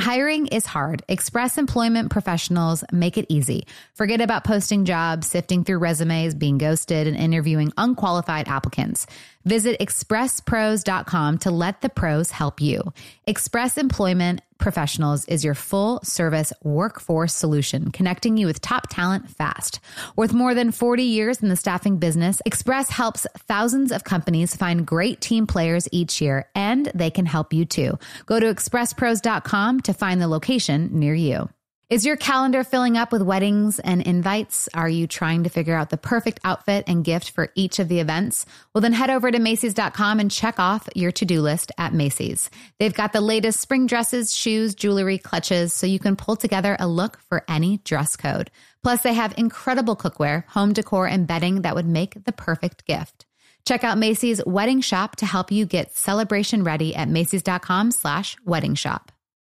Hiring is hard. Express Employment professionals make it easy. Forget about posting jobs, sifting through resumes, being ghosted, and interviewing unqualified applicants. Visit expresspros.com to let the pros help you. Express Employment Professionals is your full service workforce solution, connecting you with top talent fast. With more than 40 years in the staffing business, Express helps thousands of companies find great team players each year, and they can help you too. Go to expresspros.com to find the location near you. Is your calendar filling up with weddings and invites? Are you trying to figure out the perfect outfit and gift for each of the events? Well, then head over to Macy's.com and check off your to do list at Macy's. They've got the latest spring dresses, shoes, jewelry, clutches, so you can pull together a look for any dress code. Plus, they have incredible cookware, home decor, and bedding that would make the perfect gift. Check out Macy's Wedding Shop to help you get celebration ready at Macy's.com slash wedding shop.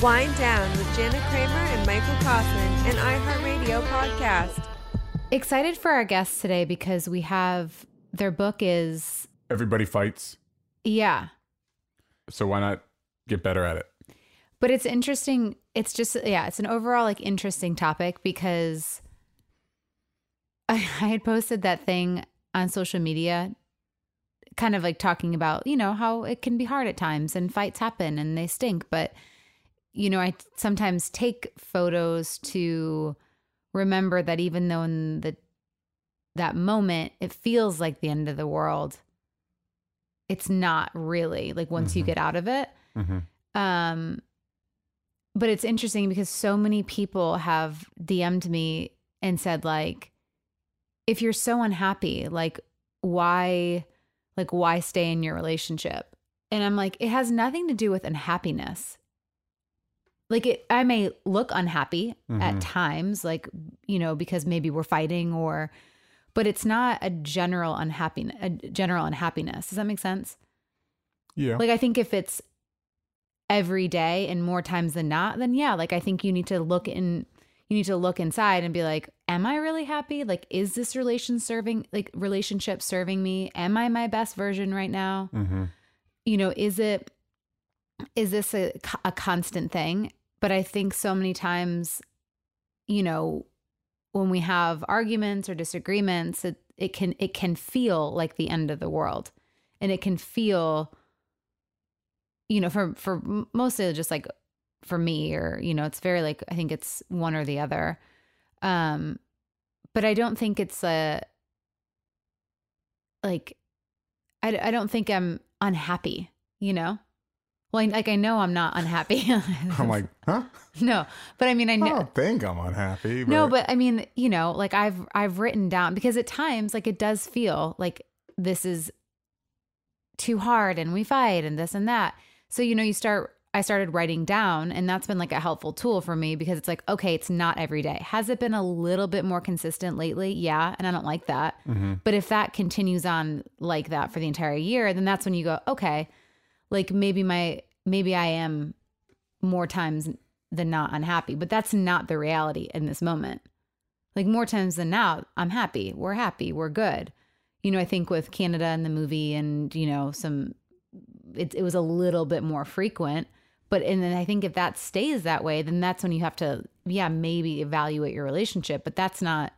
Whine Down with Jana Kramer and Michael Caussin, an iHeartRadio podcast. Excited for our guests today because we have their book is Everybody fights. yeah, So why not get better at it? but it's interesting. It's just yeah, it's an overall like interesting topic because I, I had posted that thing on social media, kind of like talking about you know how it can be hard at times and fights happen and they stink, but you know I sometimes take photos to remember that even though in the that moment it feels like the end of the world it's not really like once you Mhm. get out of it Mm-hmm. um but it's interesting because so many people have DM'd me and said like if you're so unhappy like why like why stay in your relationship and I'm like it has nothing to do with unhappiness like it I may look unhappy at Mhm. times like you know because maybe we're fighting or but it's not a general unhappiness a general unhappiness does that make sense Yeah. like I think if it's every day and more times than not, then yeah, like I think you need to look in you need to look inside and be like, am I really happy? Like is this relation serving like relationship serving me? Am I my best version right now? mm-hmm. You know, is it is this a a constant thing? But I think so many times you know, when we have arguments or disagreements, it, it can it can feel like the end of the world. And it can feel you know, for for mostly just like for me or you know, it's very like I think it's one or the other. Um but I don't think it's a like I, I don't think I'm unhappy, you know? Well, I, like I know I'm not unhappy. I'm like, huh? no, but I mean I I don't think I'm unhappy. But no, but I mean, you know, like I've I've written down because at times like it does feel like this is too hard and we fight and this and that. So you know, you start I started writing down and that's been like a helpful tool for me because it's like okay, it's not every day. Has it been a little bit more consistent lately? Yeah, and I don't like that. Mm-hmm. But if that continues on like that for the entire year, then that's when you go, okay, like maybe my maybe I am more times than not unhappy, but that's not the reality in this moment. Like more times than not, I'm happy. We're happy. We're good. You know, I think with Canada and the movie and, you know, some it it was a little bit more frequent, but and then I think if that stays that way, then that's when you have to yeah, maybe evaluate your relationship, but that's not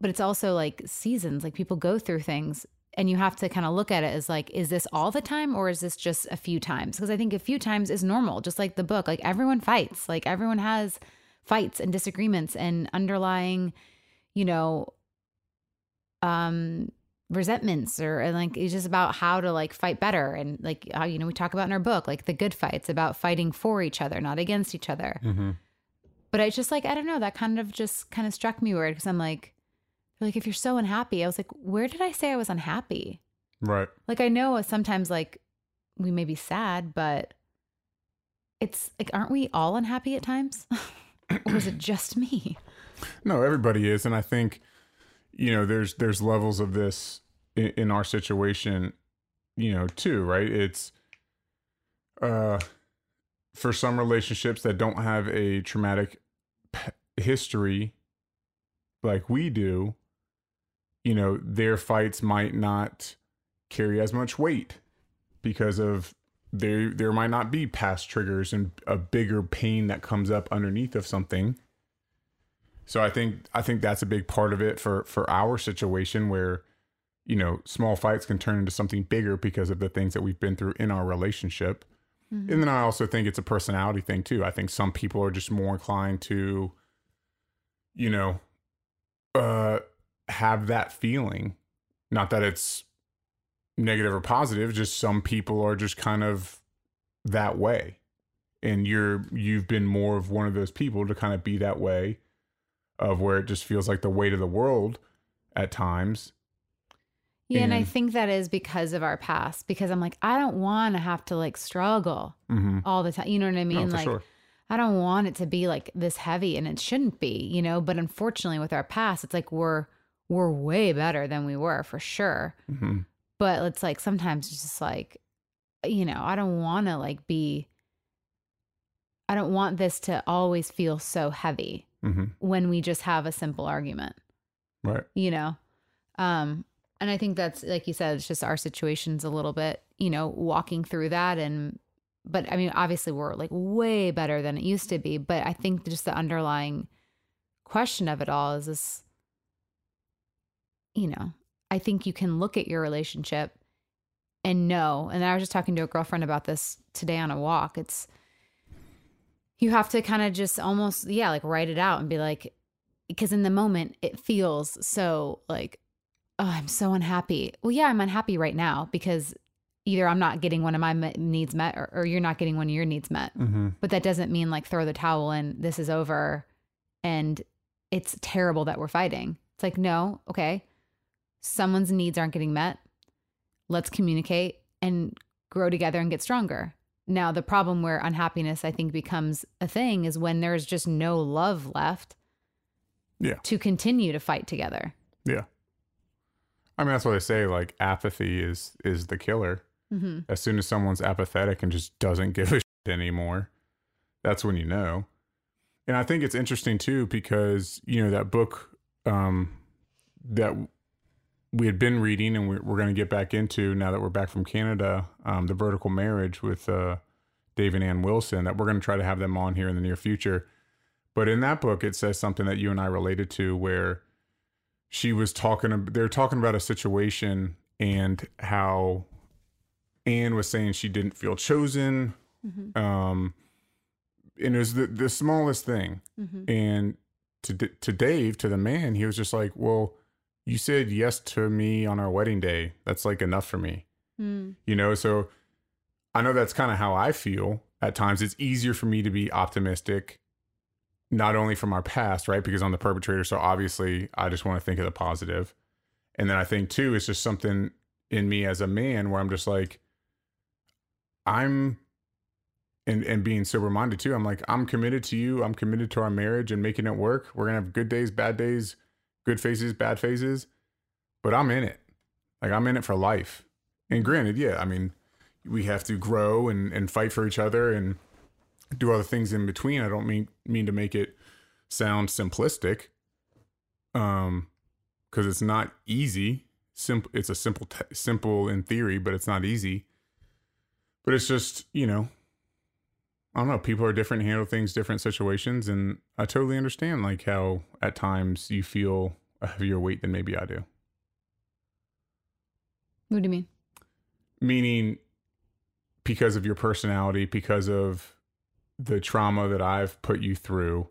but it's also like seasons like people go through things and you have to kind of look at it as like is this all the time or is this just a few times? Because i think a few times is normal just like the book like everyone fights like everyone has fights and disagreements and underlying you know um resentments or and like it's just about how to like fight better. And like how you know we talk about in our book like the good fights about fighting for each other not against each other. Mm-hmm. but I just like I don't know that kind of just kind of struck me weird because I'm like like if you're so unhappy I was like where did I say I was unhappy? Right. like I know sometimes like we may be sad but it's like aren't we all unhappy at times? Or is it just me? No, everybody is, and I think you know there's there's levels of this in, in our situation, you know, too, right? It's uh for some relationships that don't have a traumatic history like we do, you know, their fights might not carry as much weight because of there there might not be past triggers and a bigger pain that comes up underneath of something. So I think I think that's a big part of it for for our situation where you know small fights can turn into something bigger because of the things that we've been through in our relationship. And then I also think it's a personality thing too. I think some people are just more inclined to you know uh have that feeling. Not that it's negative or positive, just some people are just kind of that way. And you're you've been more of one of those people to kind of be that way of where it just feels like the weight of the world at times. yeah and I think that is because of our past because I'm like I don't want to have to like struggle Mm-hmm. all the time you know what I mean for like sure. I don't want it to be like this heavy and it shouldn't be, you know, but unfortunately with our past it's like we're we're way better than we were for sure. hmm But it's like sometimes it's just like you know, I don't want to like be I don't want this to always feel so heavy hmm when we just have a simple argument, Right. you know. Um and I think that's like you said it's just our situations a little bit, you know, walking through that and but I mean obviously we're like way better than it used to be, but I think just the underlying question of it all is this you know, I think you can look at your relationship and know, and I was just talking to a girlfriend about this today on a walk. It's you have to kind of just almost yeah, like write it out and be like because in the moment it feels so like oh, I'm so unhappy. Well, yeah, I'm unhappy right now because either I'm not getting one of my needs met or, or you're not getting one of your needs met. hmm But that doesn't mean like throw the towel in, this is over and it's terrible that we're fighting. It's like, no, okay. Someone's needs aren't getting met. Let's communicate and grow together and get stronger. Now, the problem where unhappiness, I think, becomes a thing is when there's just no love left Yeah. to continue to fight together. Yeah. I mean, that's what they say. Like apathy is is the killer. hmm As soon as someone's apathetic and just doesn't give a shit anymore, that's when you know. And I think it's interesting too because you know that book um, that we had been reading and we're, we're going to get back into now that we're back from Canada, um, the Vertical Marriage with uh, Dave and Ann Wilson. That we're going to try to have them on here in the near future. But in that book, it says something that you and I related to where she was talking they're talking about a situation and how Ann was saying she didn't feel chosen hmm um and it was the, the smallest thing hmm and to to Dave to the man he was just like well you said yes to me on our wedding day. That's like enough for me. Mm you know so i know that's kind of how i feel at times. It's easier for me to be optimistic not only from our past right because i'm the perpetrator so obviously i just want to think of the positive. positive and then i think too it's just something in me as a man where i'm just like i'm and and being sober minded too i'm like i'm committed to you. I'm committed to our marriage and making it work. We're gonna have good days bad days good phases bad phases but i'm in it. Like i'm in it for life. And granted yeah i mean we have to grow and and fight for each other and do other things in between. I don't mean mean to make it sound simplistic um because it's not easy. Simple it's a simple t- simple in theory but it's not easy. But it's just you know I don't know. People are different, handle things different situations, and I totally understand like how at times you feel a heavier weight than maybe I do. What do you mean? meaning because of your personality, because of the trauma that I've put you through,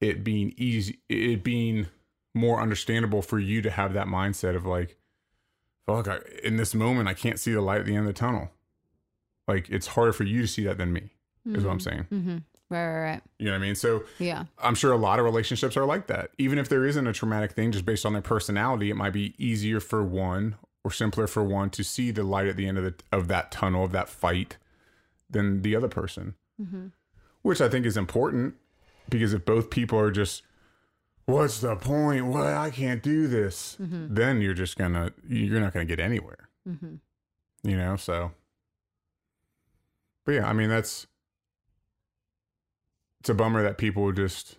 it being easy, it being more understandable for you to have that mindset of like, fuck, I, in this moment, I can't see the light at the end of the tunnel. Like, it's harder for you to see that than me, is what I'm mm-hmm. saying. Mm-hmm. Right, right, right. You know what I mean? So, Yeah. I'm sure a lot of relationships are like that. Even if there isn't a traumatic thing, just based on their personality, it might be easier for one or simpler for one to see the light at the end of the of that tunnel of that fight than the other person. Mm-hmm. Which I think is important because if both people are just, "What's the point? What I can't do this," mm-hmm. then you're just gonna you're not gonna get anywhere. You know, so. But yeah, I mean that's it's a bummer that people would just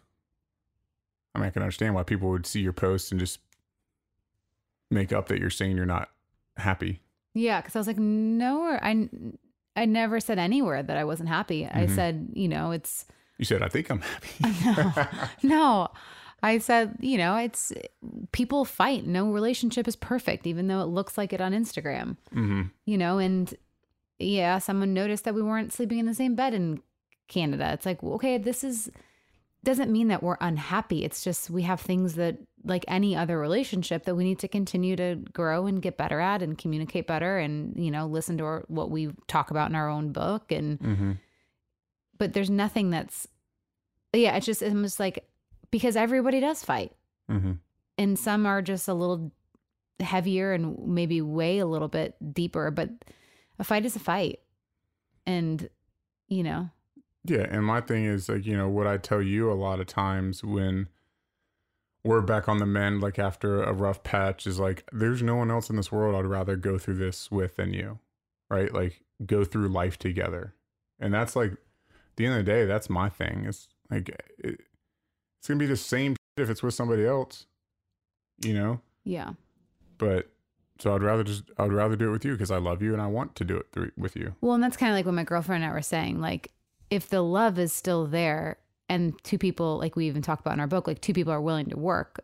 I mean I can understand why people would see your post and just make up that you're saying you're not happy. Yeah, because I was like, nowhere. I I never said anywhere that I wasn't happy. I Mm-hmm. said, you know, it's You said I think I'm happy. no. I said, you know, it's people fight. No relationship is perfect, even though it looks like it on Instagram. hmm You know, and yeah, someone noticed that we weren't sleeping in the same bed in Canada. It's like, okay, this is doesn't mean that we're unhappy. It's just we have things that, like any other relationship, that we need to continue to grow and get better at, and communicate better, and you know, listen to our, what we talk about in our own book. And hmm but there's nothing that's, yeah, it's just it's almost like because everybody does fight, hmm and some are just a little heavier and maybe way a little bit deeper, but a fight is a fight, and you know, Yeah, and my thing is like, you know, what I tell you a lot of times when we're back on the mend, like after a rough patch, is like, there's no one else in this world I'd rather go through this with than you, right? Like, go through life together. And that's like, at the end of the day, that's my thing. It's like, it, it's gonna be the same if it's with somebody else, you know? yeah. But so I'd rather just, I'd rather do it with you because I love you and I want to do it through, with you. Well, and that's kind of like what my girlfriend and I were saying. Like, if the love is still there, and two people, like we even talk about in our book, like two people are willing to work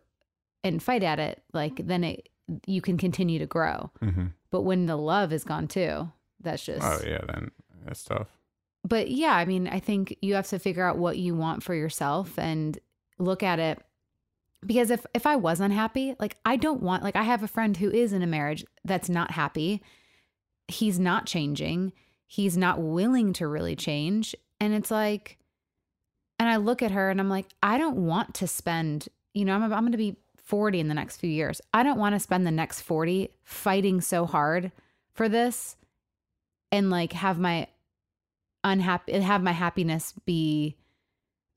and fight at it, like then it you can continue to grow. hmm But when the love is gone too, that's just. Oh, yeah, then that's tough. But yeah, I mean, I think you have to figure out what you want for yourself and look at it. Because if if I was unhappy, like I don't want, like I have a friend who is in a marriage that's not happy. He's not changing. He's not willing to really change. And it's like, and I look at her and I'm like, I don't want to spend, you know, I'm, I'm going to be 40 in the next few years. I don't want to spend the next 40 fighting so hard for this and like have my unhappy, have my happiness be,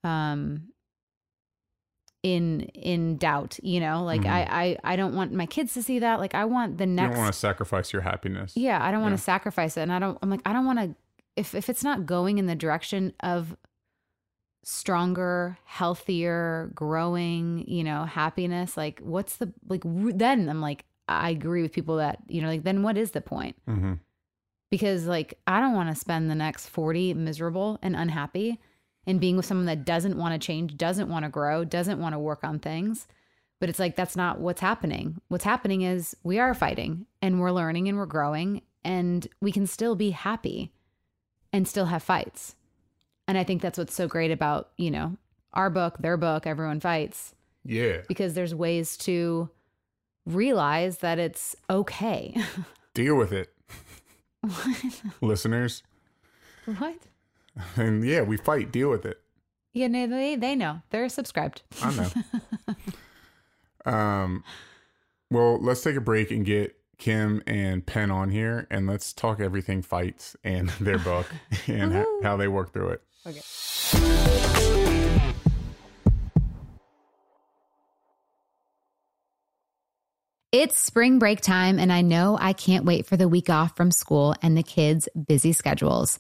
um, in in doubt you know like Mhm. I, I i don't want my kids to see that like i want the next You don't want to sacrifice your happiness. yeah, I don't want Yeah. to sacrifice it. And I don't, I'm like, I don't want to, if, if it's not going in the direction of stronger, healthier, growing, you know, happiness, like what's the, like, then I'm like, I agree with people that, you know, like, then what is the point? hmm Because like, I don't want to spend the next 40 miserable and unhappy and being with someone that doesn't want to change, doesn't want to grow, doesn't want to work on things. But it's like, that's not what's happening. What's happening is we are fighting and we're learning and we're growing and we can still be happy and still have fights. And I think that's what's so great about, you know, our book, their book, Everyone Fights, Yeah. because there's ways to realize that it's okay. Deal with it, listeners. what? And yeah, we fight. Deal with it. Yeah, no, they, they know. They're subscribed. I know. um, well, let's take a break and get Kim and Penn on here, and let's talk everything fights and their book and ha- how they work through it. Okay. It's spring break time, and I know I can't wait for the week off from school and the kids' busy schedules.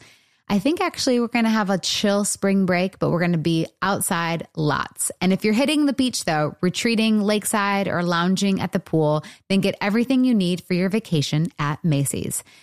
I think actually we're going to have a chill spring break, but we're going to be outside lots. And if you're hitting the beach though, retreating lakeside or lounging at the pool, then get everything you need for your vacation at Macy's.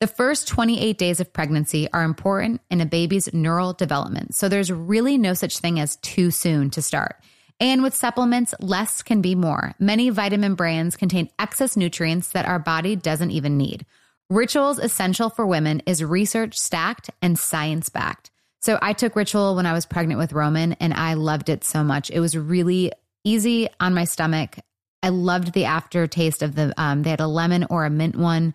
The first 28 days of pregnancy are important in a baby's neural development, so there's really no such thing as too soon to start. And with supplements, less can be more. Many vitamin brands contain excess nutrients that our body doesn't even need. Ritual's Essential for Women is research stacked and science backed. So I took Ritual when I was pregnant with Roman and I loved it so much. It was really easy on my stomach. I loved the aftertaste of the, um, they had a lemon or a mint one.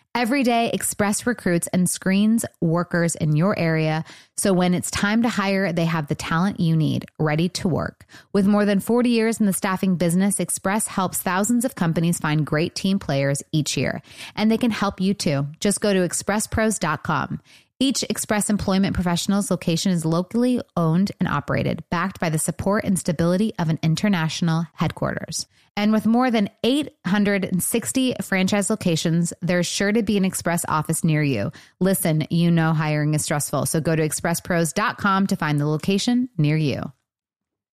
Every day, Express recruits and screens workers in your area. So when it's time to hire, they have the talent you need ready to work. With more than 40 years in the staffing business, Express helps thousands of companies find great team players each year. And they can help you too. Just go to expresspros.com. Each Express Employment Professionals location is locally owned and operated, backed by the support and stability of an international headquarters. And with more than 860 franchise locations, there's sure to be an Express office near you. Listen, you know hiring is stressful, so go to expresspros.com to find the location near you.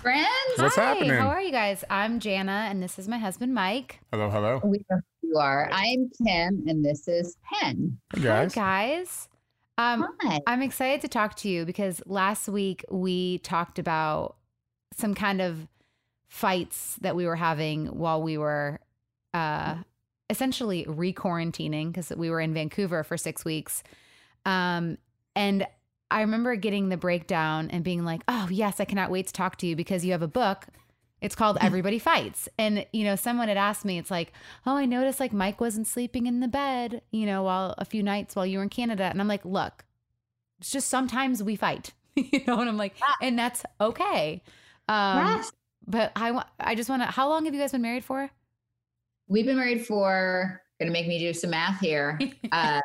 Friends. What's Hi, happening? How are you guys? I'm Jana, and this is my husband, Mike. Hello, hello. We know who you are. I'm Kim, and this is Penn. Hey, guys. Hi, guys. Um, Hi. I'm excited to talk to you because last week we talked about some kind of fights that we were having while we were uh, essentially re-quarantining because we were in Vancouver for six weeks. Um, and I remember getting the breakdown and being like, "Oh yes, I cannot wait to talk to you because you have a book. It's called Everybody Fights." And you know, someone had asked me, "It's like, oh, I noticed like Mike wasn't sleeping in the bed, you know, while a few nights while you were in Canada." And I'm like, "Look, it's just sometimes we fight, you know." And I'm like, and that's okay. Um, Yes. But I want, I just want to. How long have you guys been married for? We've been married for, gonna make me do some math here. Uh,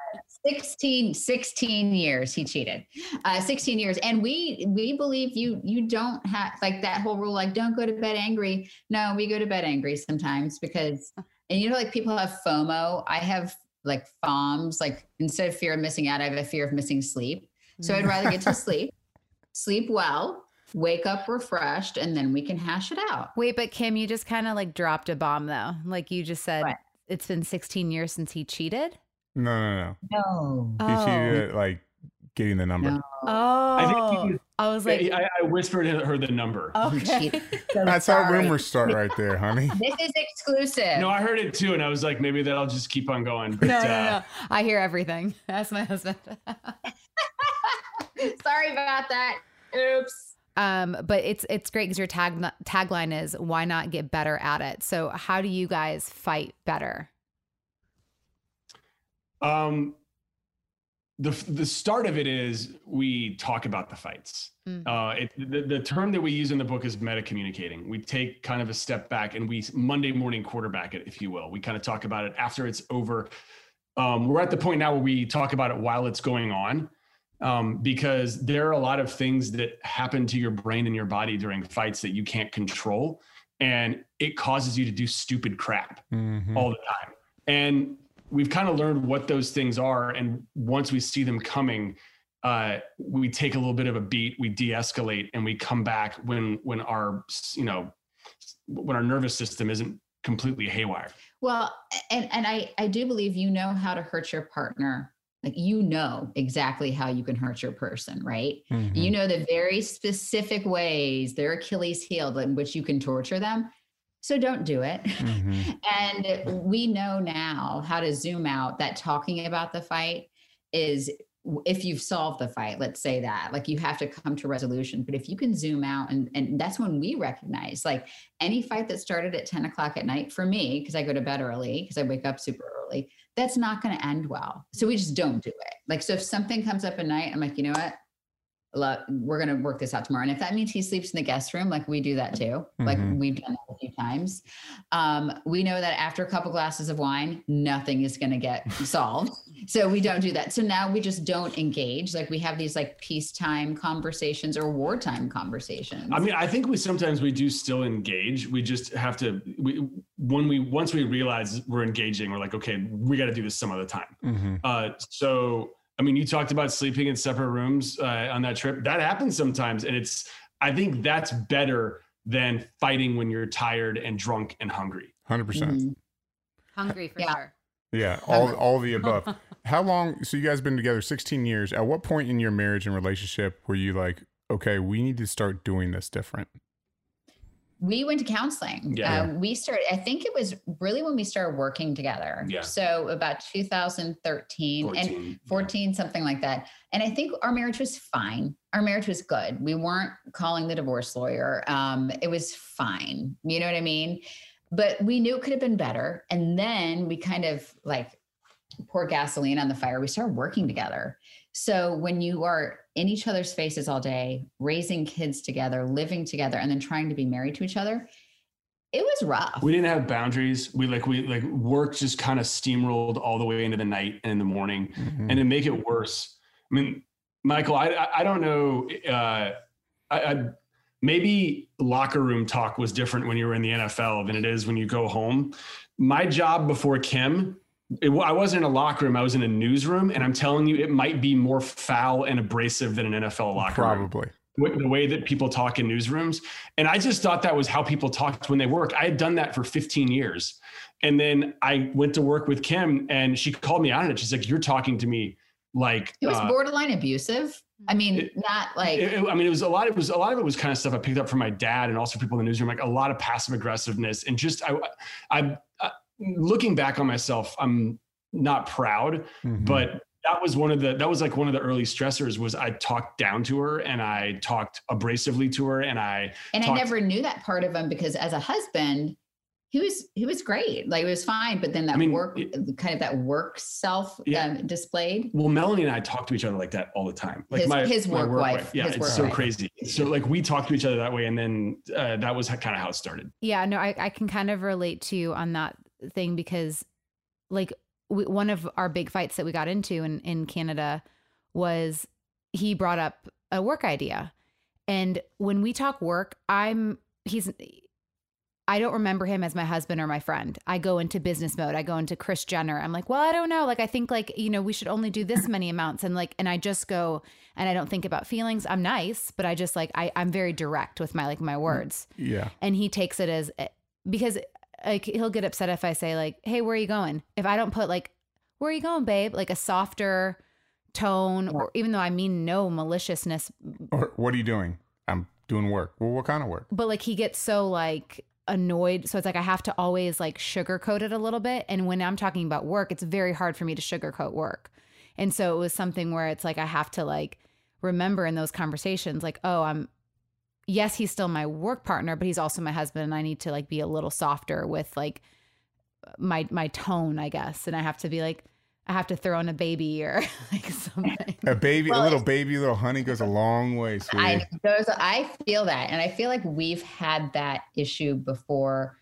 16, 16 years he cheated. Uh, 16 years. And we we believe you you don't have like that whole rule, like don't go to bed angry. No, we go to bed angry sometimes because and you know, like people have FOMO. I have like FOMs, like instead of fear of missing out, I have a fear of missing sleep. So I'd rather get to sleep, sleep well, wake up refreshed, and then we can hash it out. Wait, but Kim, you just kind of like dropped a bomb though. Like you just said, What? it's been 16 years since he cheated. No, no, No. no. He cheated at like getting the number. No. Oh, I think he was- I was like, I, I whispered her the number. okay. So That's how rumors start right there, honey. This is exclusive. No, I heard it too, and I was like, maybe that'll just keep on going. But, no, no, uh, no. I hear everything. That's my husband. Sorry about that. Oops. um, but it's it's great because your tag tagline is "Why not get better at it?" So how do you guys fight better? Um, the the start of it is we talk about the fights. Mm. Uh, it, the, the term that we use in the book is meta communicating. We take kind of a step back and we Monday morning quarterback it, if you will. We kind of talk about it after it's over. Um, we're at the point now where we talk about it while it's going on, um, because there are a lot of things that happen to your brain and your body during fights that you can't control, and it causes you to do stupid crap Mhm. all the time. And we've kind of learned what those things are. And once we see them coming, uh, we take a little bit of a beat, we de-escalate, and we come back when when our you know when our nervous system isn't completely haywire. Well, and and I I do believe you know how to hurt your partner. Like you know exactly how you can hurt your person, right? Mhm. You know the very specific ways their Achilles heel in which you can torture them. So don't do it. Mhm. And we know now how to zoom out that talking about the fight is if you've solved the fight, let's say that, like you have to come to resolution. But if you can zoom out, and, and that's when we recognize like any fight that started at 10 o'clock at night for me, because I go to bed early, because I wake up super early, that's not going to end well. So we just don't do it. Like, so if something comes up at night, I'm like, you know what? Lo- We're going to work this out tomorrow. And if that means he sleeps in the guest room, like we do that too. Like Mhm. we've done that a few times. Um, we know that after a couple glasses of wine, nothing is going to get solved. So we don't do that. So now we just don't engage. Like we have these like peacetime conversations or wartime conversations. I mean, I think we sometimes we do still engage. We just have to we when we once we realize we're engaging, we're like, okay, we got to do this some other time. Mhm. Uh, so, I mean, you talked about sleeping in separate rooms uh, on that trip. That happens sometimes, and it's. I think that's better than fighting when you're tired and drunk and hungry. 100%. Mhm. Hungry for Yeah. sure. Yeah, all all the above. How long? So you guys been together 16 years. At what point in your marriage and relationship were you like, okay, we need to start doing this different? We went to counseling. Yeah. Uh, we started, I think it was really when we started working together. Yeah. So about 2013 and 14. 14, something like that. And I think our marriage was fine. Our marriage was good. We weren't calling the divorce lawyer. Um, it was fine. You know what I mean? But we knew it could have been better. And then we kind of like pour gasoline on the fire. We started working together. So when you are in each other's faces all day, raising kids together, living together, and then trying to be married to each other, it was rough. We didn't have boundaries. We like we like work just kind of steamrolled all the way into the night and in the morning. Mhm. and to make it worse. I mean, Michael, I I, I don't know. Uh, I, I maybe locker room talk was different when you were in the NFL than it is when you go home. My job before Kim, it, I wasn't in a locker room. I was in a newsroom, and I'm telling you, it might be more foul and abrasive than an NFL locker room Probably. the way that people talk in newsrooms. And I just thought that was how people talked when they work. I had done that for 15 years. And then I went to work with Kim and she called me on it. She's like, You're talking to me like It was uh, borderline abusive. I mean, it- not like it- it- I mean, it was a lot. It was a lot of it was kind of stuff I picked up from my dad and also people in the newsroom, like a lot of passive aggressiveness and just I, I, I looking back on myself, I'm not proud, Mhm. but that was one of the that was like one of the early stressors was I talked down to her and I talked abrasively to her and I and I never knew that part of him because as a husband, he was he was great. Like it was fine, but then that mean, work it- kind of that work self Yeah. um, displayed. Well, Melanie and I talk to each other like that all the time. Like His- my his my work wife, Yeah, his it's so wife. crazy. So like we talk to each other that way, and then uh, that was kind of how it started. Yeah, no, I, I can kind of relate to you on that thing because, like, we, one of our big fights that we got into in, in Canada was he brought up a work idea. And when we talk work, I'm, he's, I don't remember him as my husband or my friend. I go into business mode. I go into Kris Jenner. I'm like, well, I don't know. Like, I think like, you know, we should only do this many amounts. And like, and I just go and I don't think about feelings. I'm nice, but I just like, I, I'm very direct with my, like my words. Yeah. And he takes it as, eh, because like he'll get upset if I say like, hey, where are you going? If I don't put like, where are you going, babe? Like a softer tone, or even though I mean no maliciousness, Or what are you doing? I'm doing work. Well, what kind of work? but like he gets so like annoyed so it's like i have to always like sugarcoat it a little bit and when i'm talking about work it's very hard for me to sugarcoat work and so it was something where it's like i have to like remember in those conversations like oh i'm yes he's still my work partner but he's also my husband and i need to like be a little softer with like my my tone i guess and i have to be like i have to throw in a baby or like something A baby, Well, a little baby, little honey goes a long way, sweetie. I those I feel that, and I feel like we've had that issue before.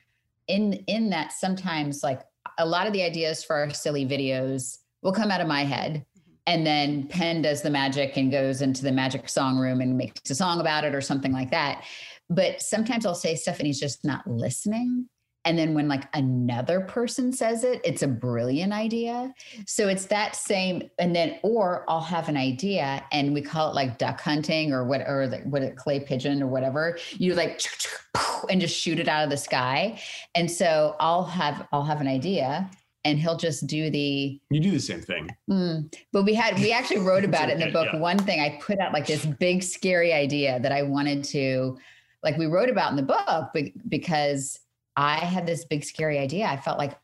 In in that sometimes like a lot of the ideas for our silly videos will come out of my head, and then Penn does the magic and goes into the magic song room and makes a song about it or something like that. But sometimes I'll say he's just not listening. And then when like another person says it, it's a brilliant idea. So it's that same, and then or I'll have an idea and we call it like duck hunting or what or like what a clay pigeon or whatever. You like and just shoot it out of the sky. And so I'll have I'll have an idea and he'll just do the You do the same thing. Mm. But we had we actually wrote about it in the book. yeah. One thing I put out like this big scary idea that I wanted to like we wrote about in the book be- because I had this big scary idea. I felt like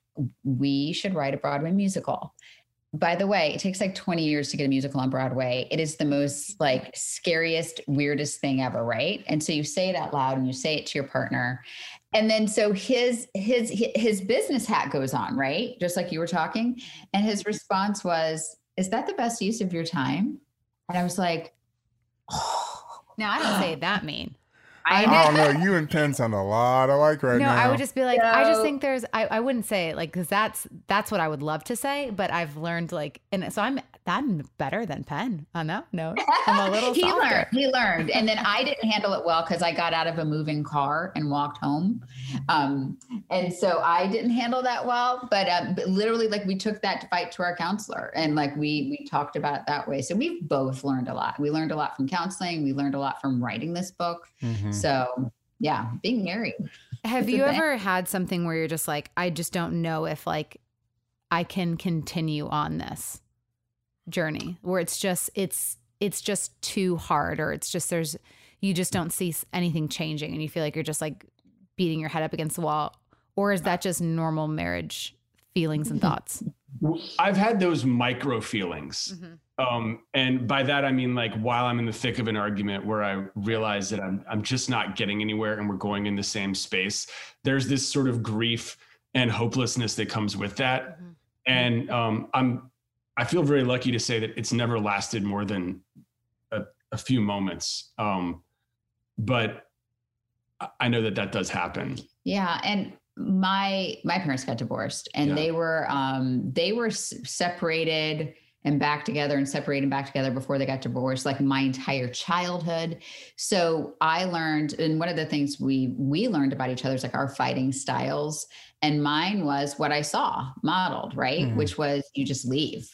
we should write a Broadway musical. By the way, it takes like 20 years to get a musical on Broadway. It is the most like scariest, weirdest thing ever, right? And so you say it out loud and you say it to your partner. And then so his his his business hat goes on, right? Just like you were talking. And his mm-hmm. response was, Is that the best use of your time? And I was like, oh. now i don't say that mean I I don't know. You and Penn sound a lot alike right no, now. I would just be like, I just think there's, I, I wouldn't say it like, cause that's, that's what I would love to say, but I've learned like, and so I'm, I'm better than Penn on that note. I'm a little he softer. learned. He learned. And then I didn't handle it well because I got out of a moving car and walked home. Um, and so I didn't handle that well. But, uh, but literally, like we took that fight to our counselor and like we we talked about it that way. So we've both learned a lot. We learned a lot from counseling. We learned a lot from writing this book. Mhm. So yeah, being married. Have It's a you thing. ever had something where you're just like, I just don't know if like I can continue on this journey where it's just, it's, it's just too hard or it's just, there's, you just don't see anything changing and you feel like you're just like beating your head up against the wall? Or is that just normal marriage feelings and thoughts? I've had those micro feelings. Um, and by that I mean like while I'm in the thick of an argument where I realize that I'm I'm just not getting anywhere and we're going in the same space, there's this sort of grief and hopelessness that comes with that. Mhm. And um, I'm I feel very lucky to say that it's never lasted more than a, a few moments. Um, but I- I know that that does happen. Yeah, and my my parents got divorced, and Yeah. they were um they were separated and back together and separated and back together before they got divorced like my entire childhood so i learned and one of the things we we learned about each other is like our fighting styles and mine was what i saw modeled right Mhm. which was you just leave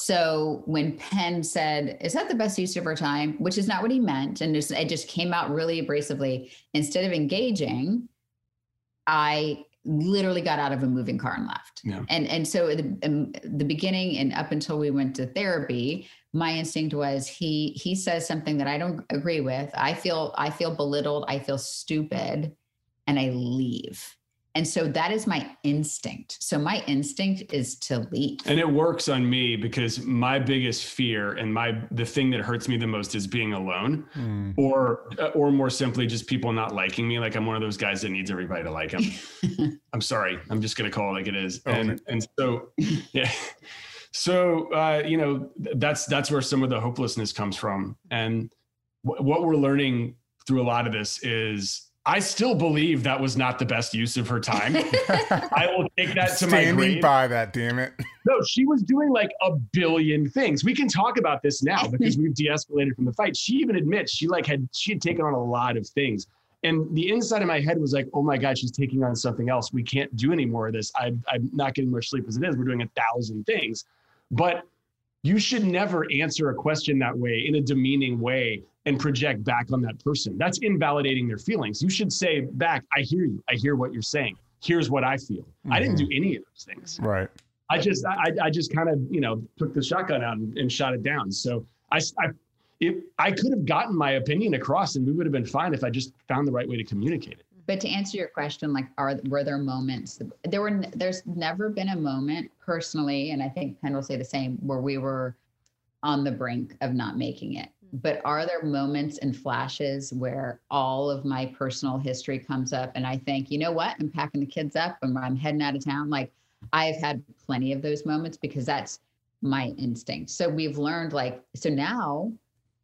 so when Penn said, "Is that the best use of our time?" which is not what he meant, and just, it just came out really abrasively. Instead of engaging, I literally got out of a moving car and left. Yeah. And and so the um, the beginning and up until we went to therapy, my instinct was he he says something that I don't agree with. I feel I feel belittled. I feel stupid, and I leave. And so that is my instinct. So my instinct is to leave. And it works on me because my biggest fear and my the thing that hurts me the most is being alone Mm. or uh, or more simply just people not liking me like I'm one of those guys that needs everybody to like him. I'm sorry. I'm just going to call it like it is. Own And it. and so yeah. So uh you know that's that's where some of the hopelessness comes from. And wh- what we're learning through a lot of this is I still believe that was not the best use of her time. I will take that to my Standing grave. by that, damn it. No, she was doing like a billion things. We can talk about this now because we've de-escalated from the fight. She even admits she like had she had taken on a lot of things. And the inside of my head was like, oh my God, she's taking on something else. We can't do any more of this. I, I'm not getting much sleep as it is. We're doing a thousand things. But you should never answer a question that way in a demeaning way and project back on that person. That's invalidating their feelings. You should say back, I hear you. I hear what you're saying. Here's what I feel. Mm-hmm. I didn't do any of those things. Right. I just, I, I just kind of, you know, took the shotgun out and, and shot it down. So I, I, it, I could have gotten my opinion across and we would have been fine if I just found the right way to communicate it. But to answer your question, like, are were there moments? There were. There's never been a moment personally, and I think Penn will say the same, where we were on the brink of not making it. But are there moments and flashes where all of my personal history comes up, and I think, you know what? I'm packing the kids up, and I'm heading out of town. Like, I've had plenty of those moments because that's my instinct. So we've learned, like, so now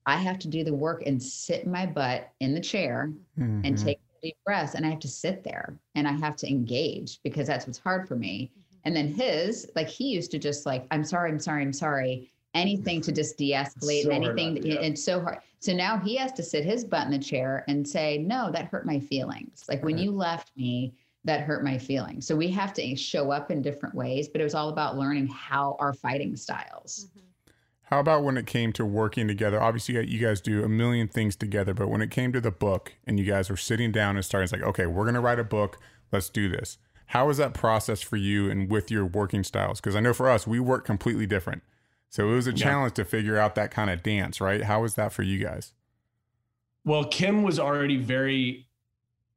I have to do the work and sit my butt in the chair mm-hmm. and take deep breaths and I have to sit there and I have to engage because that's what's hard for me. Mm-hmm. And then his, like he used to just like, I'm sorry, I'm sorry, I'm sorry. Anything to just de-escalate, so anything. Hard, yeah. It's so hard. So now he has to sit his butt in the chair and say, no, that hurt my feelings. Like when you left me, that hurt my feelings. So we have to show up in different ways, but it was all about learning how our fighting styles. Mm-hmm. How about when it came to working together? Obviously, you guys do a million things together, but when it came to the book and you guys were sitting down and starting, it's like, okay, we're going to write a book. Let's do this. How was that process for you and with your working styles? Because I know for us, we work completely different. So it was a yeah. challenge to figure out that kind of dance, right? How was that for you guys? Well, Kim was already very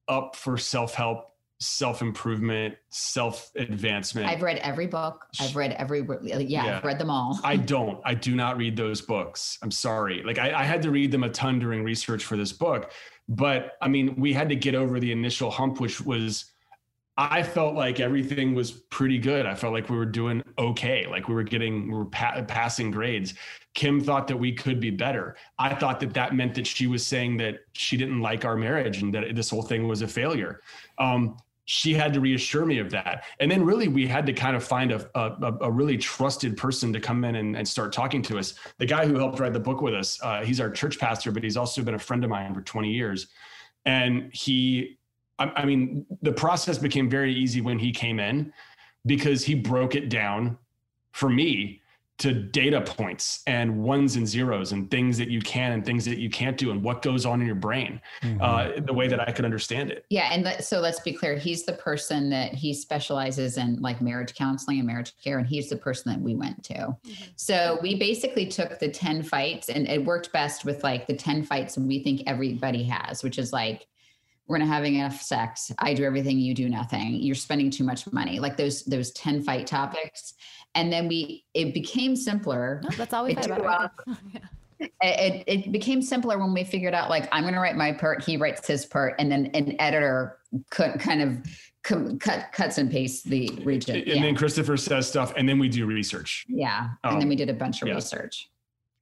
up for self help self improvement, self advancement. I've read every book. I've read every yeah, yeah, I've read them all. I don't. I do not read those books. I'm sorry. Like I, I, had to read them a ton during research for this book, but I mean, we had to get over the initial hump, which was. I felt like everything was pretty good. I felt like we were doing okay. Like we were getting, we were pa- passing grades. Kim thought that we could be better. I thought that that meant that she was saying that she didn't like our marriage and that this whole thing was a failure. Um, she had to reassure me of that. And then really we had to kind of find a, a, a really trusted person to come in and, and, start talking to us. The guy who helped write the book with us, uh, he's our church pastor, but he's also been a friend of mine for 20 years. And he, I, I mean, the process became very easy when he came in because he broke it down for me to data points and ones and zeros and things that you can and things that you can't do and what goes on in your brain mm-hmm. uh, the way that i could understand it yeah and so let's be clear he's the person that he specializes in like marriage counseling and marriage care and he's the person that we went to mm-hmm. so we basically took the 10 fights and it worked best with like the 10 fights that we think everybody has which is like we're not having enough sex i do everything you do nothing you're spending too much money like those those 10 fight topics and then we it became simpler. No, that's all we fight about. It, it became simpler when we figured out like I'm going to write my part, he writes his part, and then an editor could kind of cut cuts and pastes the region. And yeah. then Christopher says stuff, and then we do research. Yeah, um, and then we did a bunch of yeah. research.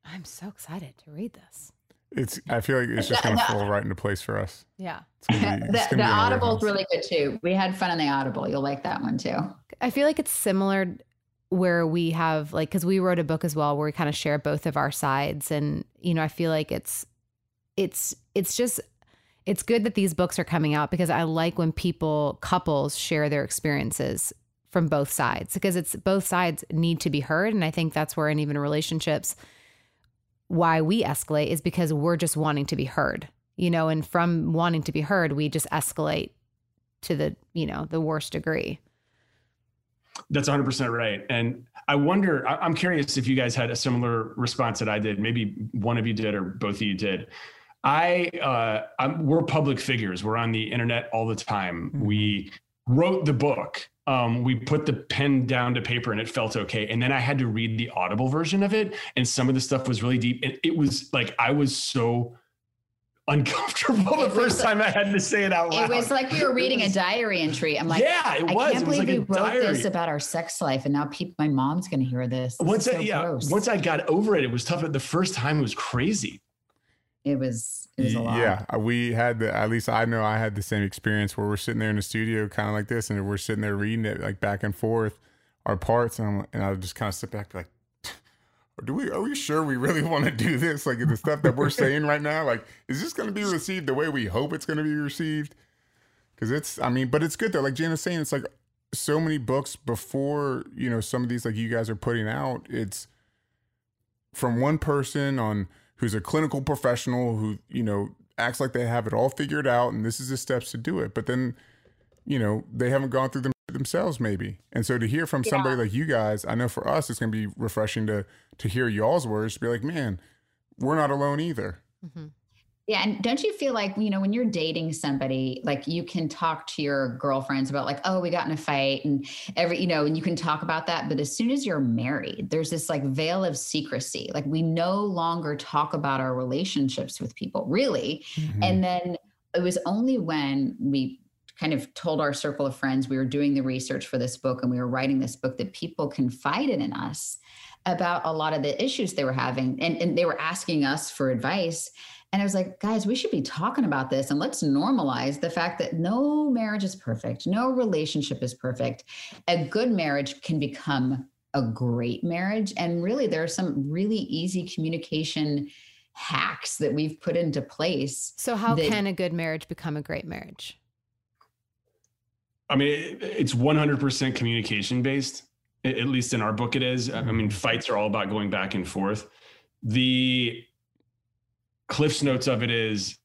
I'm so excited to read this. It's. I feel like it's just going to fall right into place for us. Yeah. Be, the, the Audible is really good too. We had fun in the Audible. You'll like that one too. I feel like it's similar where we have like because we wrote a book as well where we kind of share both of our sides and you know i feel like it's it's it's just it's good that these books are coming out because i like when people couples share their experiences from both sides because it's both sides need to be heard and i think that's where in even relationships why we escalate is because we're just wanting to be heard you know and from wanting to be heard we just escalate to the you know the worst degree that's 100% right. And I wonder, I'm curious if you guys had a similar response that I did. Maybe one of you did or both of you did. I, uh, I'm, we're public figures. We're on the internet all the time. Mm-hmm. We wrote the book. Um, we put the pen down to paper and it felt okay. And then I had to read the audible version of it. And some of the stuff was really deep. And it was like, I was so uncomfortable the first time I had to say it out loud. It was like we were reading a diary entry. I'm like, yeah, it was. I can't believe like we wrote diary. this about our sex life, and now people, my mom's going to hear this. this once I, so yeah, gross. once I got over it, it was tough. But the first time, it was crazy. It was. It was a lot. Yeah, uh, we had the. At least I know I had the same experience where we're sitting there in the studio, kind of like this, and we're sitting there reading it like back and forth, our parts, and, I'm, and I just kind of sit back, like, do we are we sure we really want to do this? Like the stuff that we're saying right now, like is this going to be received the way we hope it's going to be received? Because it's, I mean, but it's good though. Like Jana's saying, it's like so many books before you know some of these like you guys are putting out. It's from one person on who's a clinical professional who you know acts like they have it all figured out and this is the steps to do it, but then you know they haven't gone through them themselves maybe. And so to hear from somebody like you guys i know for us it's going to be refreshing to to hear y'all's words to be like man we're not alone either mm-hmm. Yeah, and don't you feel like you know when you're dating somebody, like you can talk to your girlfriends about like, oh, we got in a fight, and every you know, and you can talk about that. But as soon as you're married, there's this like veil of secrecy. Like we no longer talk about our relationships with people, really. Mm-hmm. And then it was only when we kind of told our circle of friends we were doing the research for this book and we were writing this book that people confided in us about a lot of the issues they were having and, and they were asking us for advice and i was like guys we should be talking about this and let's normalize the fact that no marriage is perfect no relationship is perfect a good marriage can become a great marriage and really there are some really easy communication hacks that we've put into place So how that- can a good marriage become a great marriage? I mean, it's 100% communication based. At least in our book, it is. I mean, fights are all about going back and forth. The Cliff's notes of it is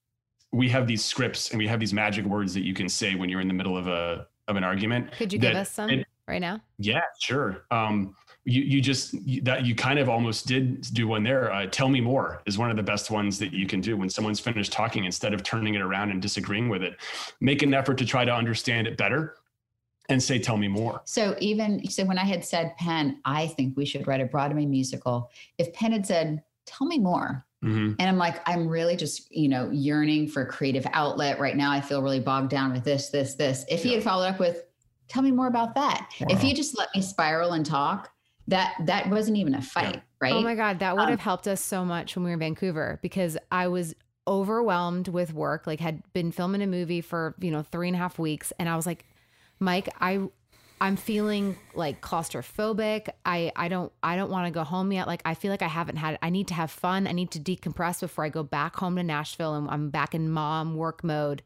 we have these scripts and we have these magic words that you can say when you're in the middle of a of an argument. Could you give us some it- right now? Yeah, sure. Um, you you just you, that you kind of almost did do one there. Uh, Tell me more is one of the best ones that you can do when someone's finished talking. Instead of turning it around and disagreeing with it, make an effort to try to understand it better, and say, "Tell me more." So even so, when I had said, Penn, I think we should write a Broadway musical. If Penn had said, "Tell me more," Mhm. and I'm like, I'm really just you know yearning for a creative outlet right now. I feel really bogged down with this, this, this. If he had followed up with, "Tell me more about that," if Wow. he just let me spiral and talk, that that wasn't even a fight, right? Oh my God, that would Um, have helped us so much when we were in Vancouver because I was overwhelmed with work, like had been filming a movie for, you know, three and a half weeks. And I was like, Mike, I I'm feeling like claustrophobic. I I don't I don't want to go home yet. Like I feel like I haven't had I need to have fun. I need to decompress before I go back home to Nashville and I'm back in mom work mode.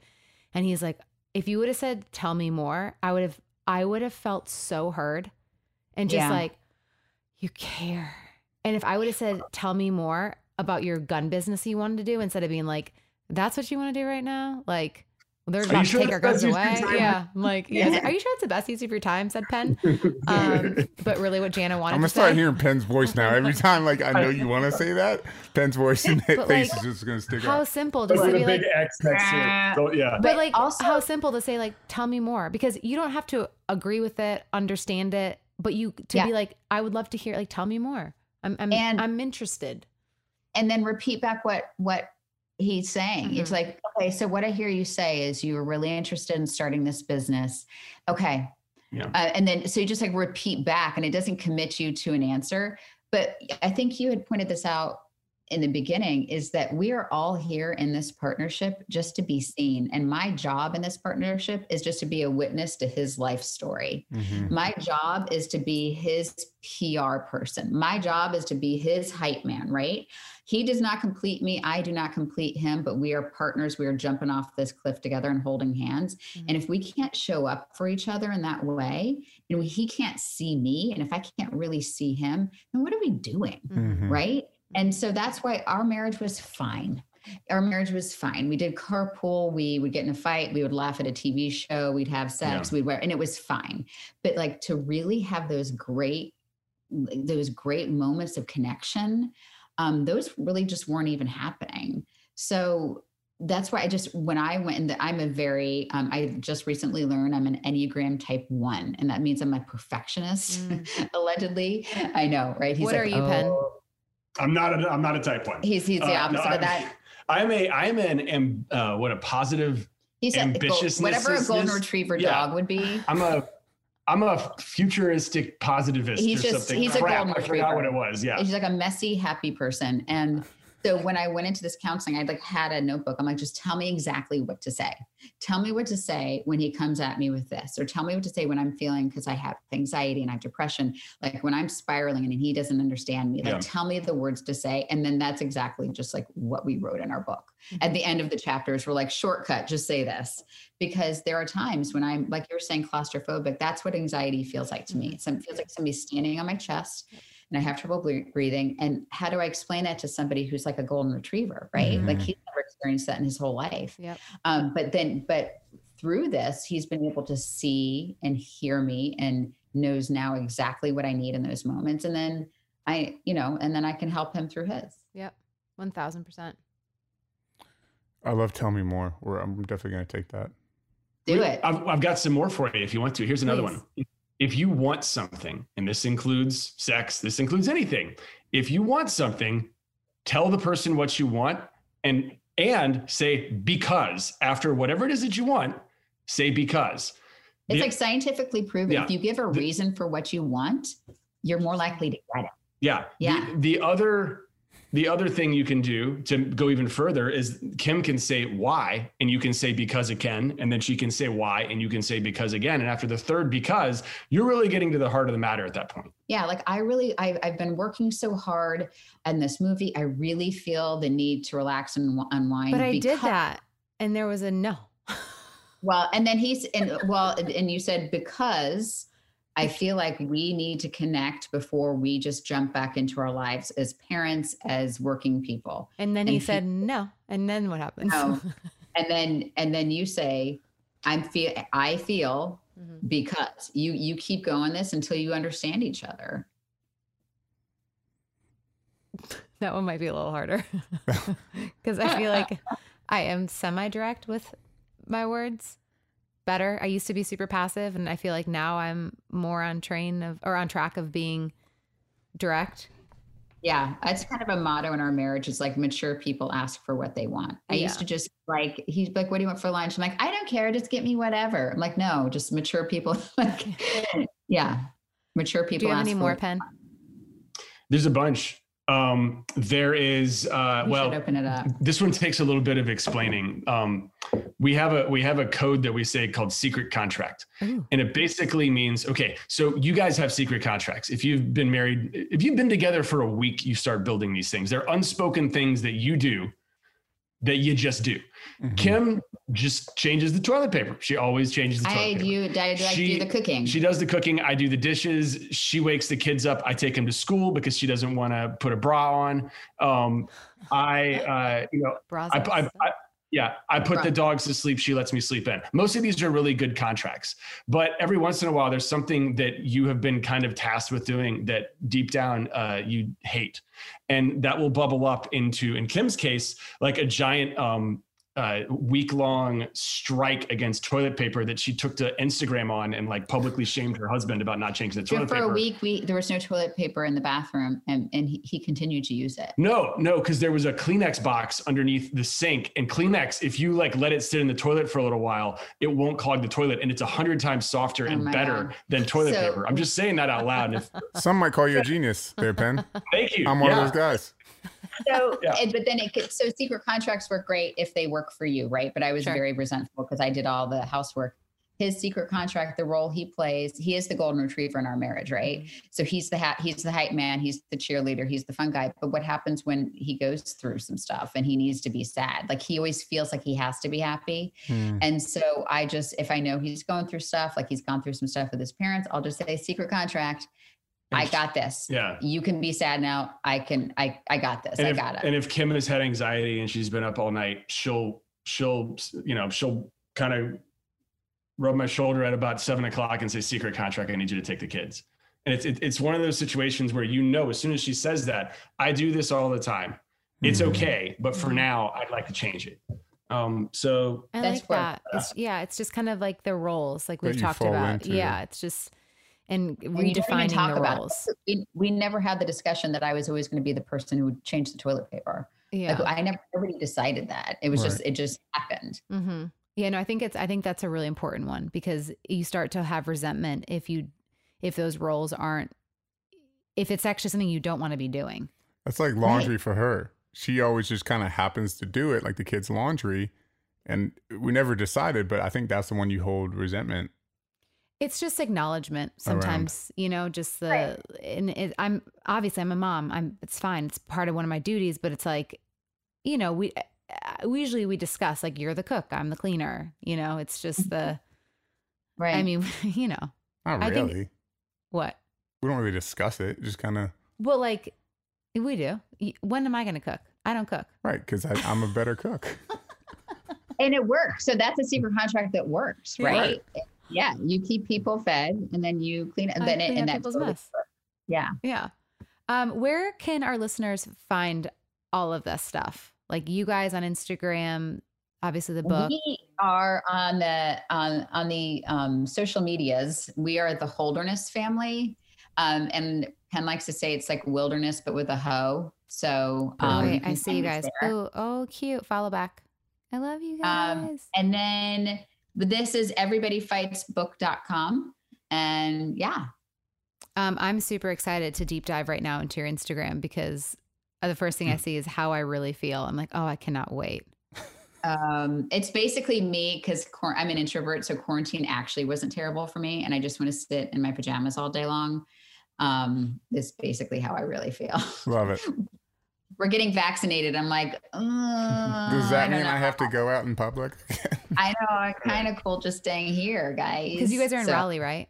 And he's like, if you would have said tell me more, I would have I would have felt so heard and just Yeah. like you care. And if I would have said, tell me more about your gun business you wanted to do instead of being like, that's what you want to do right now? Like, they're you about to sure take our guns the best use of away. Yeah. I'm like, yes. Are you sure it's the best use of your time? Said Penn. Um, but really what Jana wanted I'm gonna start say. hearing Penn's voice now. Every time, like I know you want to say that, Penn's voice and But, face like, is just gonna stick How out. simple just to With be like, big X next to it. So, yeah. but But like also- how simple to say like tell me more because you don't have to agree with it understand it but you to Yeah. be like i would love to hear like tell me more i'm i'm, And- I'm interested and then repeat back what what he's saying. It's Mhm. like, okay, so what I hear you say is you were really interested in starting this business. Okay. Yeah. Uh, and then so you just like repeat back and it doesn't commit you to an answer. But I think you had pointed this out in the beginning is that we are all here in this partnership just to be seen. And my job in this partnership is just to be a witness to his life story. Mhm. My job is to be his PR person. My job is to be his hype man, right? He does not complete me. I do not complete him, but we are partners. We are jumping off this cliff together and holding hands. And if we can't show up for each other in that way, and he can't see me, and if I can't really see him, then what are we doing? Mhm. right? And so that's why our marriage was fine. Our marriage was fine. We did carpool. We would get in a fight. We would laugh at a TV show. We'd have sex. We'd wear, and it was fine. But like to really have those great, those great moments of connection, um, those really just weren't even happening. So that's why I just when I went and I'm a very um, I just recently learned I'm an Enneagram type one, and that means I'm a perfectionist. allegedly, I know, right? What are you, Penn? I'm not a I'm not a type one. He's he's the Uh, no, opposite I'm- of that. I'm a I'm an am uh, what a positive. He's a gold, whatever a golden retriever yeah. dog would be. I'm a I'm a futuristic positivist He's or just- something. he's a Crap, golden I forgot what retriever. it was. Yeah. He's like a messy, happy person, and So when I went into this counseling, I like had a notebook. I'm like, just tell me exactly what to say. Tell me what to say when he comes at me with this, or tell me what to say when I'm feeling because I have anxiety and I have depression. Like when I'm spiraling and he doesn't understand me. Like Yeah. tell me the words to say, and then that's exactly just like what we wrote in our book. At mm-hmm. the end of the chapters, we're like, shortcut, just say this, because there are times when I'm like you're saying claustrophobic. That's what anxiety feels like to me. Mm-hmm. Some feels like somebody's standing on my chest and I have trouble breathing. And how do I explain that to somebody who's like a golden retriever, right? Like Mhm. he's never experienced that in his whole life. Yep. Um, but then, but through this, he's been able to see and hear me and knows now exactly what I need in those moments. And then I, you know, and then I can help him through his. Yep. One thousand percent. I love Tell Me More. Or I'm definitely going to take that. Do it. I've, I've got some more for you if you want to. Here's another Please. one. If you want something, and this includes sex, this includes anything. If you want something, tell the person what you want and and say because after whatever it is that you want, say because. It's The- like scientifically proven. Yeah. If you give a reason for what you want, you're more likely to get it. Yeah. Yeah. The, the other the other thing you can do to go even further is Kim can say why and you can say because it can and then she can say why and you can say because again and after the third because you're really getting to the heart of the matter at that point. Yeah, like I really, I, I've been working so hard in this movie. I really feel the need to relax and unwind. But I did that, and there was a no. Well, and then he's and well, and- and you said because I feel like we need to connect before we just jump back into our lives as parents, as working people. And then And he he- said no. And then what happens? No. And then and then you say, I'm feel I feel Mhm. because you you keep going this until you understand each other. That one might be a little harder because I feel like I am semi direct with my words better. I used to be super passive, and I feel like now I'm more on train of or on track of being direct. Yeah, that's kind of a motto in our marriage. It's like mature people ask for what they want. I used to just like he's like, "What do you want for lunch?" I'm like, "I don't care. Just get me whatever." I'm like, "No, just mature people." like, yeah, mature people. Do you have ask any for more Penn? There's a bunch. Um, there is uh, We well, open it up. this one takes a little bit of explaining. Um, we have a we have a code that we say called secret contract, Ooh. and it basically means okay. So you guys have secret contracts. If you've been married, if you've been together for a week, you start building these things. They're unspoken things that you do that you just do. Mhm. Kim just changes the toilet paper. She always changes the toilet I paper. do. I, I She- do the cooking. She does the cooking. I do the dishes. She wakes the kids up. I take them to school because she doesn't want to put a bra on. Um, I, uh, you know, Bras I, I, I, yeah, I put the dogs to sleep. She lets me sleep in. Most of these are really good contracts, but every once in a while, there's something that you have been kind of tasked with doing that deep down uh, you hate, and that will bubble up into, in Kim's case, like a giant um, uh, week long strike against toilet paper that she took to Instagram on and like publicly shamed her husband about not changing the So toilet for paper. a week, we there was no toilet paper in the bathroom, and and he, he continued to use it. No, no, because there was a Kleenex box underneath the sink, and Kleenex, if you like let it sit in the toilet for a little while, it won't clog the toilet, and it's a hundred times softer Oh and my better God. than toilet So- paper. I'm just saying that out loud. And if, Some might call you a genius there, Penn. thank you. I'm one Yeah. of those guys. So, Yeah. and- but then it could, so secret contracts work great if they work for you, right? But I was Sure. very resentful because I did all the housework. His secret contract, the role he plays, he is the golden retriever in our marriage, right? Mm-hmm. So he's the ha- he's the hype man, he's the cheerleader, he's the fun guy. But what happens when he goes through some stuff and he needs to be sad? Like he always feels like he has to be happy. Hmm. And so I just, if I know he's going through stuff, like he's gone through some stuff with his parents, I'll just say secret contract. I got this. Yeah. You can be sad now. I can. I I got this. And I if, got it. and if Kim has had anxiety and she's been up all night, she'll she'll you know she'll kind of rub my shoulder at about seven o'clock and say, "Secret contract. I need you to take the kids." And it's it, it's one of those situations where you know as soon as she says that, I do this all the time. It's Mhm. okay, but for Mhm. now, I'd like to change it. Um, so I That's like where- that. It's yeah, it's just kind of like the roles, like we've talked about. into. Yeah, it's just and And you redefining talk the about roles. We, we never had the discussion that I was always going to be the person who would change the toilet paper. Yeah. Like I never nobody decided that. It was just it just happened. Mm-hmm. Yeah, no, I think it's I think that's a really important one because you start to have resentment if you if those roles aren't if it's actually something you don't want to be doing. That's like laundry for her. she always just kind of happens to do it, like the kids' laundry. And we never decided, but I think that's the one you hold resentment. It's just acknowledgement sometimes, you know, just the Right. and it, I'm obviously I'm a mom. I'm it's fine. It's part of one of my duties, but it's like, you know, we uh, we usually we discuss like you're the cook, I'm the cleaner, you know, it's just the Right. I mean, you know, Not I think- really. what? we don't really discuss it. Just kind of Well, like we do. When am I going to cook? I don't cook. right because I'm a better cook. and it works. So that's a secret contract that works, Yeah. right? Yeah. You keep people fed and then you clean it. And then it, and that's people's mess. Yeah. Yeah. Um, where can our listeners find all of this stuff? Like you guys on Instagram, obviously the book. We are on the on on the um, social medias. We are the Holderness family, um, and Ken likes to say it's like wilderness but with a hoe. So um, wait, I see you guys. there. Oh, cute. Follow back. I love you guys. Um, and then this is everybodyfightsbook.com. And yeah, Um, I'm super excited to deep dive right now into your Instagram because uh, the first thing Hmm. I see is how I really feel. I'm like, oh, I cannot wait. um, it's basically me because quar- I'm an introvert, so quarantine actually wasn't terrible for me, and I just want to sit in my pajamas all day long. Um, this is basically how I really feel. Love it. We're getting vaccinated. I'm like, uh, Does that don't mean I have to go out in public? I know. I'm kind of cool just staying here, guys. Because you guys are in So- Raleigh, right?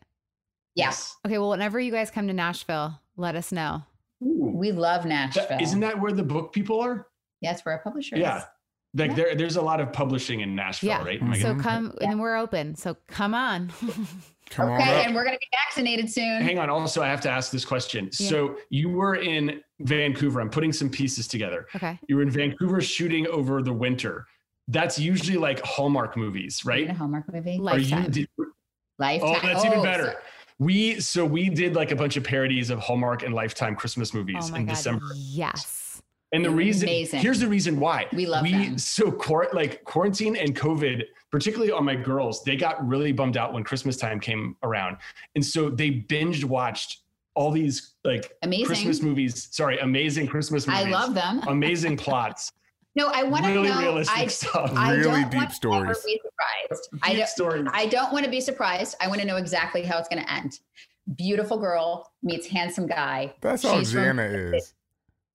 Yes, Okay, well, whenever you guys come to Nashville, let us know. we love Nashville. That, isn't that where the book people are? Yes, we're a publisher. Yeah. Like Yeah. there, there's a lot of publishing in Nashville, Yeah. right? Am I So getting- come, and we're open. So come on. Come on Okay, and we're gonna be vaccinated soon. Hang on. Also, I have to ask this question. So you were in Vancouver. I'm putting some pieces together. okay. You were in Vancouver shooting over the winter. That's usually like Hallmark movies, Are in right? a Hallmark movie? Are you? Lifetime. Did, Lifetime. oh, that's even Oh, better. so- We so we did like a bunch of parodies of Hallmark and Lifetime Christmas movies Oh my in God. December. Yes. And the reason Amazing. here's the reason why We love we them. so quar- like quarantine and COVID, particularly on my girls, they got really bummed out when Christmas time came around, and so they binge watched all these like Amazing. Christmas movies. Sorry, amazing Christmas movies. I love them. amazing plots, No, I want to really know. realistic I, stuff. I Really don't deep want to stories. be surprised. I don't. stories. I don't want to be surprised. I want to know exactly how it's going to end. Beautiful girl meets handsome guy. That's how She's from- Jana is.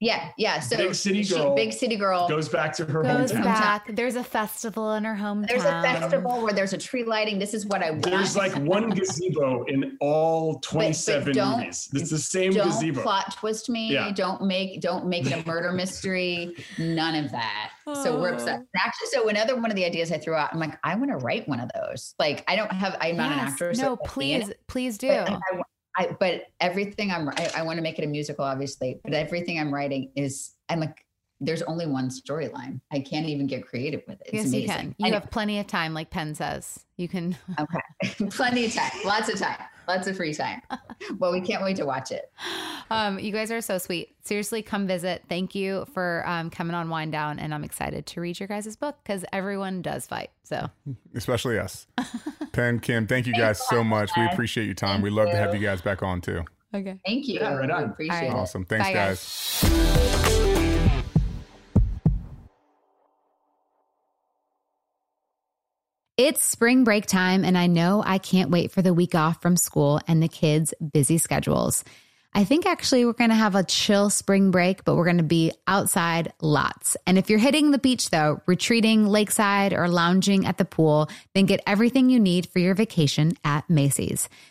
Yeah, yeah. So Big city she- girl. big city girl. Goes back to her Goes hometown. back. There's a festival in her hometown. There's a festival where there's a tree lighting. This is what I want. There's like one gazebo in all 27 don't- movies. It's the same don't gazebo. plot twist me. Yeah. Don't make don't make it a murder mystery. None of that. So we're oh. upset. Actually, so another one of the ideas I threw out, I'm like, I want to write one of those. Like, I don't have. I'm not an Yes. actor. so No, I can't be in please, it, please do. But, I, but everything I'm, I, I want to make it a musical, obviously. But everything I'm writing is, I'm like, there's only one storyline. I can't even get creative with it. It's yes, amazing. you can. You Anyway, have plenty of time, like Penn says. You can. okay, plenty of time, lots of time, lots of free time. well, we can't wait to watch it. Um, you guys are so sweet. Seriously, come visit. Thank you for um, coming on Whine Down, and I'm excited to read your guys' book because everyone does fight. So especially us. Penn, Kim, thank you guys so much. We appreciate your time. We love to have you guys back on too. okay. Thank you. Yeah, right on. We appreciate All right. it. Awesome. Thanks, Bye, guys. guys. It's spring break time, and I know I can't wait for the week off from school and the kids' busy schedules. I think actually we're going to have a chill spring break, but we're going to be outside lots. And if you're hitting the beach though, retreating lakeside or lounging at the pool, then get everything you need for your vacation at Macy's.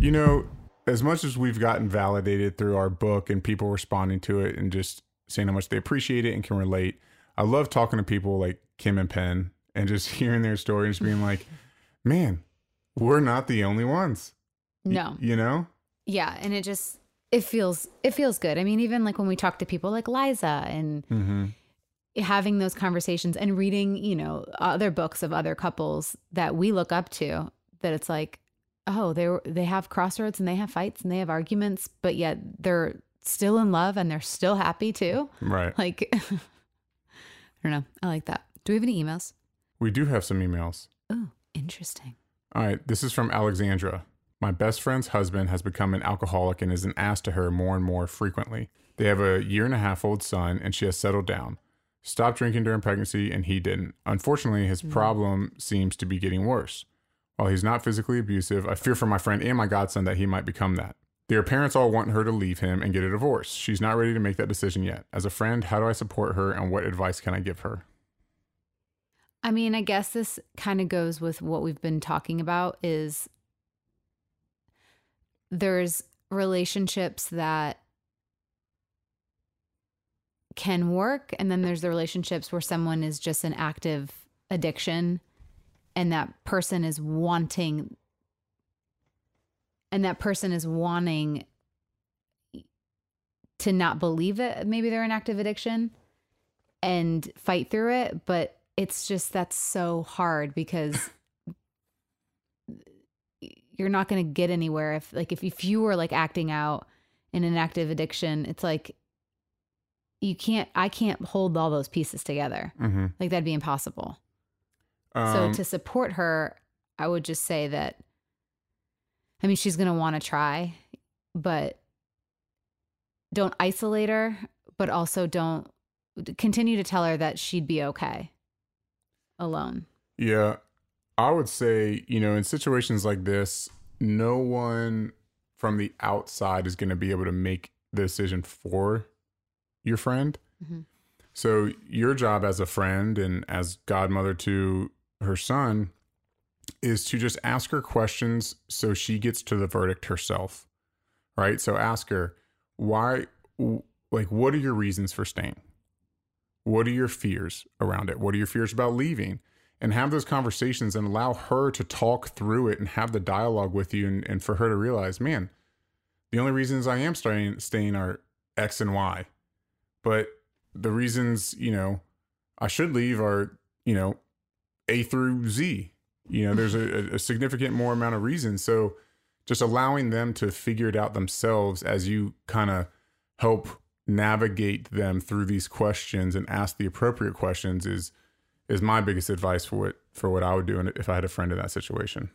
You know, as much as we've gotten validated through our book and people responding to it and just saying how much they appreciate it and can relate, I love talking to people like Kim and Penn and just hearing their stories, and just being like, man, we're not the only ones. Y- No. you know? Yeah, and it just it feels it feels good. I mean, even like when we talk to people like Liza and Mm-hmm. having those conversations and reading, you know, other books of other couples that we look up to, that it's like, oh, they they have crossroads and they have fights and they have arguments, but yet they're still in love and they're still happy too. Right. Like, I don't know. I like that. Do we have any emails? We do have some emails. Oh, interesting. All right, this is from Alexandra. My best friend's husband has become an alcoholic and is an ass to her more and more frequently. They have a year and a half old son, and she has settled down. Stopped drinking during pregnancy, and he didn't. Unfortunately, his hmm. problem seems to be getting worse. While he's not physically abusive, I fear for my friend and my godson that he might become that. Their parents all want her to leave him and get a divorce. She's not ready to make that decision yet. As a friend, how do I support her, and what advice can I give her? I mean, I guess this kind of goes with what we've been talking about is there's relationships that can work and then there's the relationships where someone is just an active addiction and that person is wanting and that person is wanting to not believe it. Maybe they're an active addiction and fight through it but it's just that's so hard because you're not going to get anywhere if like if, if you were like acting out in an active addiction it's like you can't i can't hold all those pieces together. Mm-hmm. like that'd be impossible so Um, to support her i would just say that i mean she's going to want to try but don't isolate her but also don't continue to tell her that she'd be okay alone Yeah. I would say, you know, in situations like this, no one from the outside is going to be able to make the decision for your friend. Mhm. So, your job as a friend and as godmother to her son is to just ask her questions so she gets to the verdict herself. Right? So, ask her, why, like, what are your reasons for staying? What are your fears around it? What are your fears about leaving? And have those conversations and allow her to talk through it and have the dialogue with you and, and for her to realize, man, the only reasons I am staying staying are X and Y. But the reasons, you know, I should leave are, you know, A through Z. You know, there's a, a significant more amount of reasons. So just allowing them to figure it out themselves as you kind of help navigate them through these questions and ask the appropriate questions is is my biggest advice for what for what I would do if I had a friend in that situation.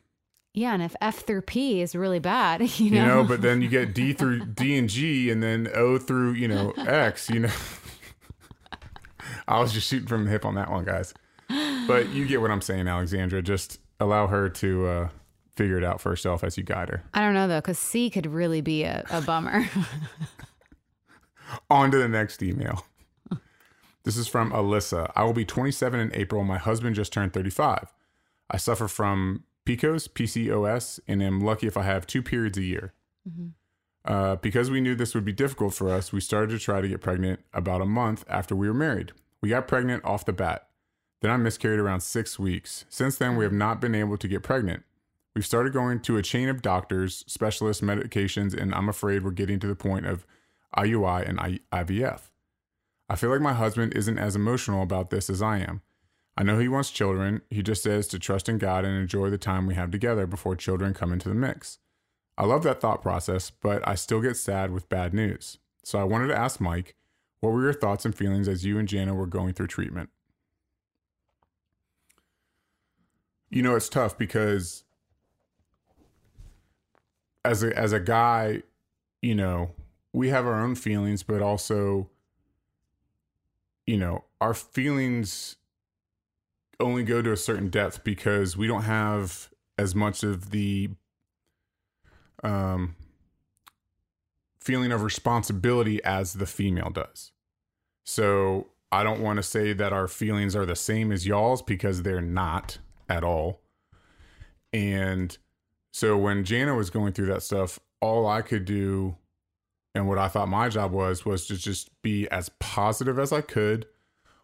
Yeah, and if F through P is really bad, you know, You know, but then you get D through D and G and then O through, you know, X, you know. I was just shooting from the hip on that one, guys. But you get what I'm saying, Alexandra. Just allow her to uh, figure it out for herself as you guide her. I don't know though, because C could really be a, a bummer. On to the next email. This is from Alyssa. I will be 27 in April. My husband just turned 35. I suffer from PCOS, PCOS, and am lucky if I have two periods a year. Uh, because we knew this would be difficult for us, we started to try to get pregnant about a month after we were married. We got pregnant off the bat. Then I miscarried around six weeks. Since then, we have mm-hmm. not been able to get pregnant. We've started going to a chain of doctors, specialists, medications, and I'm afraid we're getting to the point of IUI and I- IVF. I feel like my husband isn't as emotional about this as I am. I know he wants children. He just says to trust in God and enjoy the time we have together before children come into the mix. I love that thought process, but I still get sad with bad news. So I wanted to ask Mike, what were your thoughts and feelings as you and Jana were going through treatment? You know, it's tough because as a as a guy, you know, we have our own feelings, but also you know, our feelings only go to a certain depth because we don't have as much of the um feeling of responsibility as the female does. So I don't want to say that our feelings are the same as y'all's because they're not at all. And so when Jana was going through that stuff, all I could do and what I thought my job was was to just be as positive as I could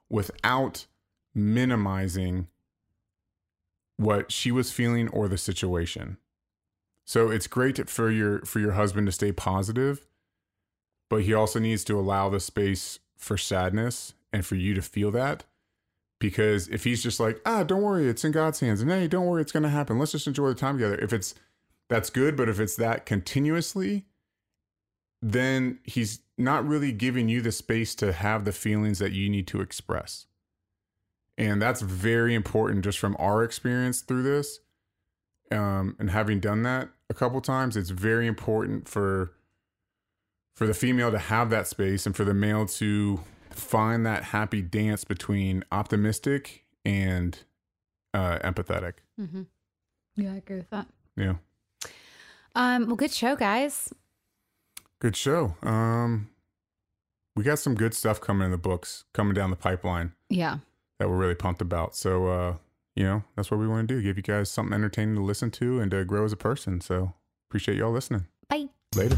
without minimizing what she was feeling or the situation. So it's great for your for your husband to stay positive, but he also needs to allow the space for sadness and for you to feel that. Because if he's just like, ah, don't worry, it's in God's hands, and hey, don't worry, it's gonna happen. Let's just enjoy the time together. If it's that's good, but if it's that continuously, then he's not really giving you the space to have the feelings that you need to express. And that's very important just from our experience through this. Um, and having done that a couple times, it's very important for for the female to have that space and for the male to find that happy dance between optimistic and uh, empathetic. mm-hmm. Yeah, I agree with that. Yeah. Um, well, good show, guys. Good show. Um, we got some good stuff coming in the books, coming down the pipeline Yeah. that we're really pumped about. So, uh, you know, that's what we want to do give you guys something entertaining to listen to and to grow as a person. So, appreciate y'all listening. Bye. Later.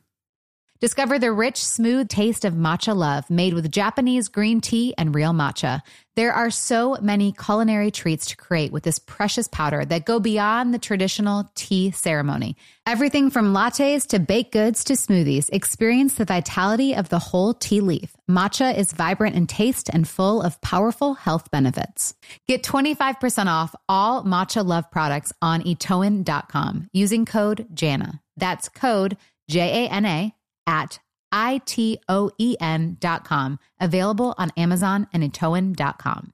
Discover the rich, smooth taste of matcha love made with Japanese green tea and real matcha. There are so many culinary treats to create with this precious powder that go beyond the traditional tea ceremony. Everything from lattes to baked goods to smoothies. Experience the vitality of the whole tea leaf. Matcha is vibrant in taste and full of powerful health benefits. Get 25% off all matcha love products on itoen.com using code JANA. That's code J A N A at itoen.com. Available on Amazon and itoen.com.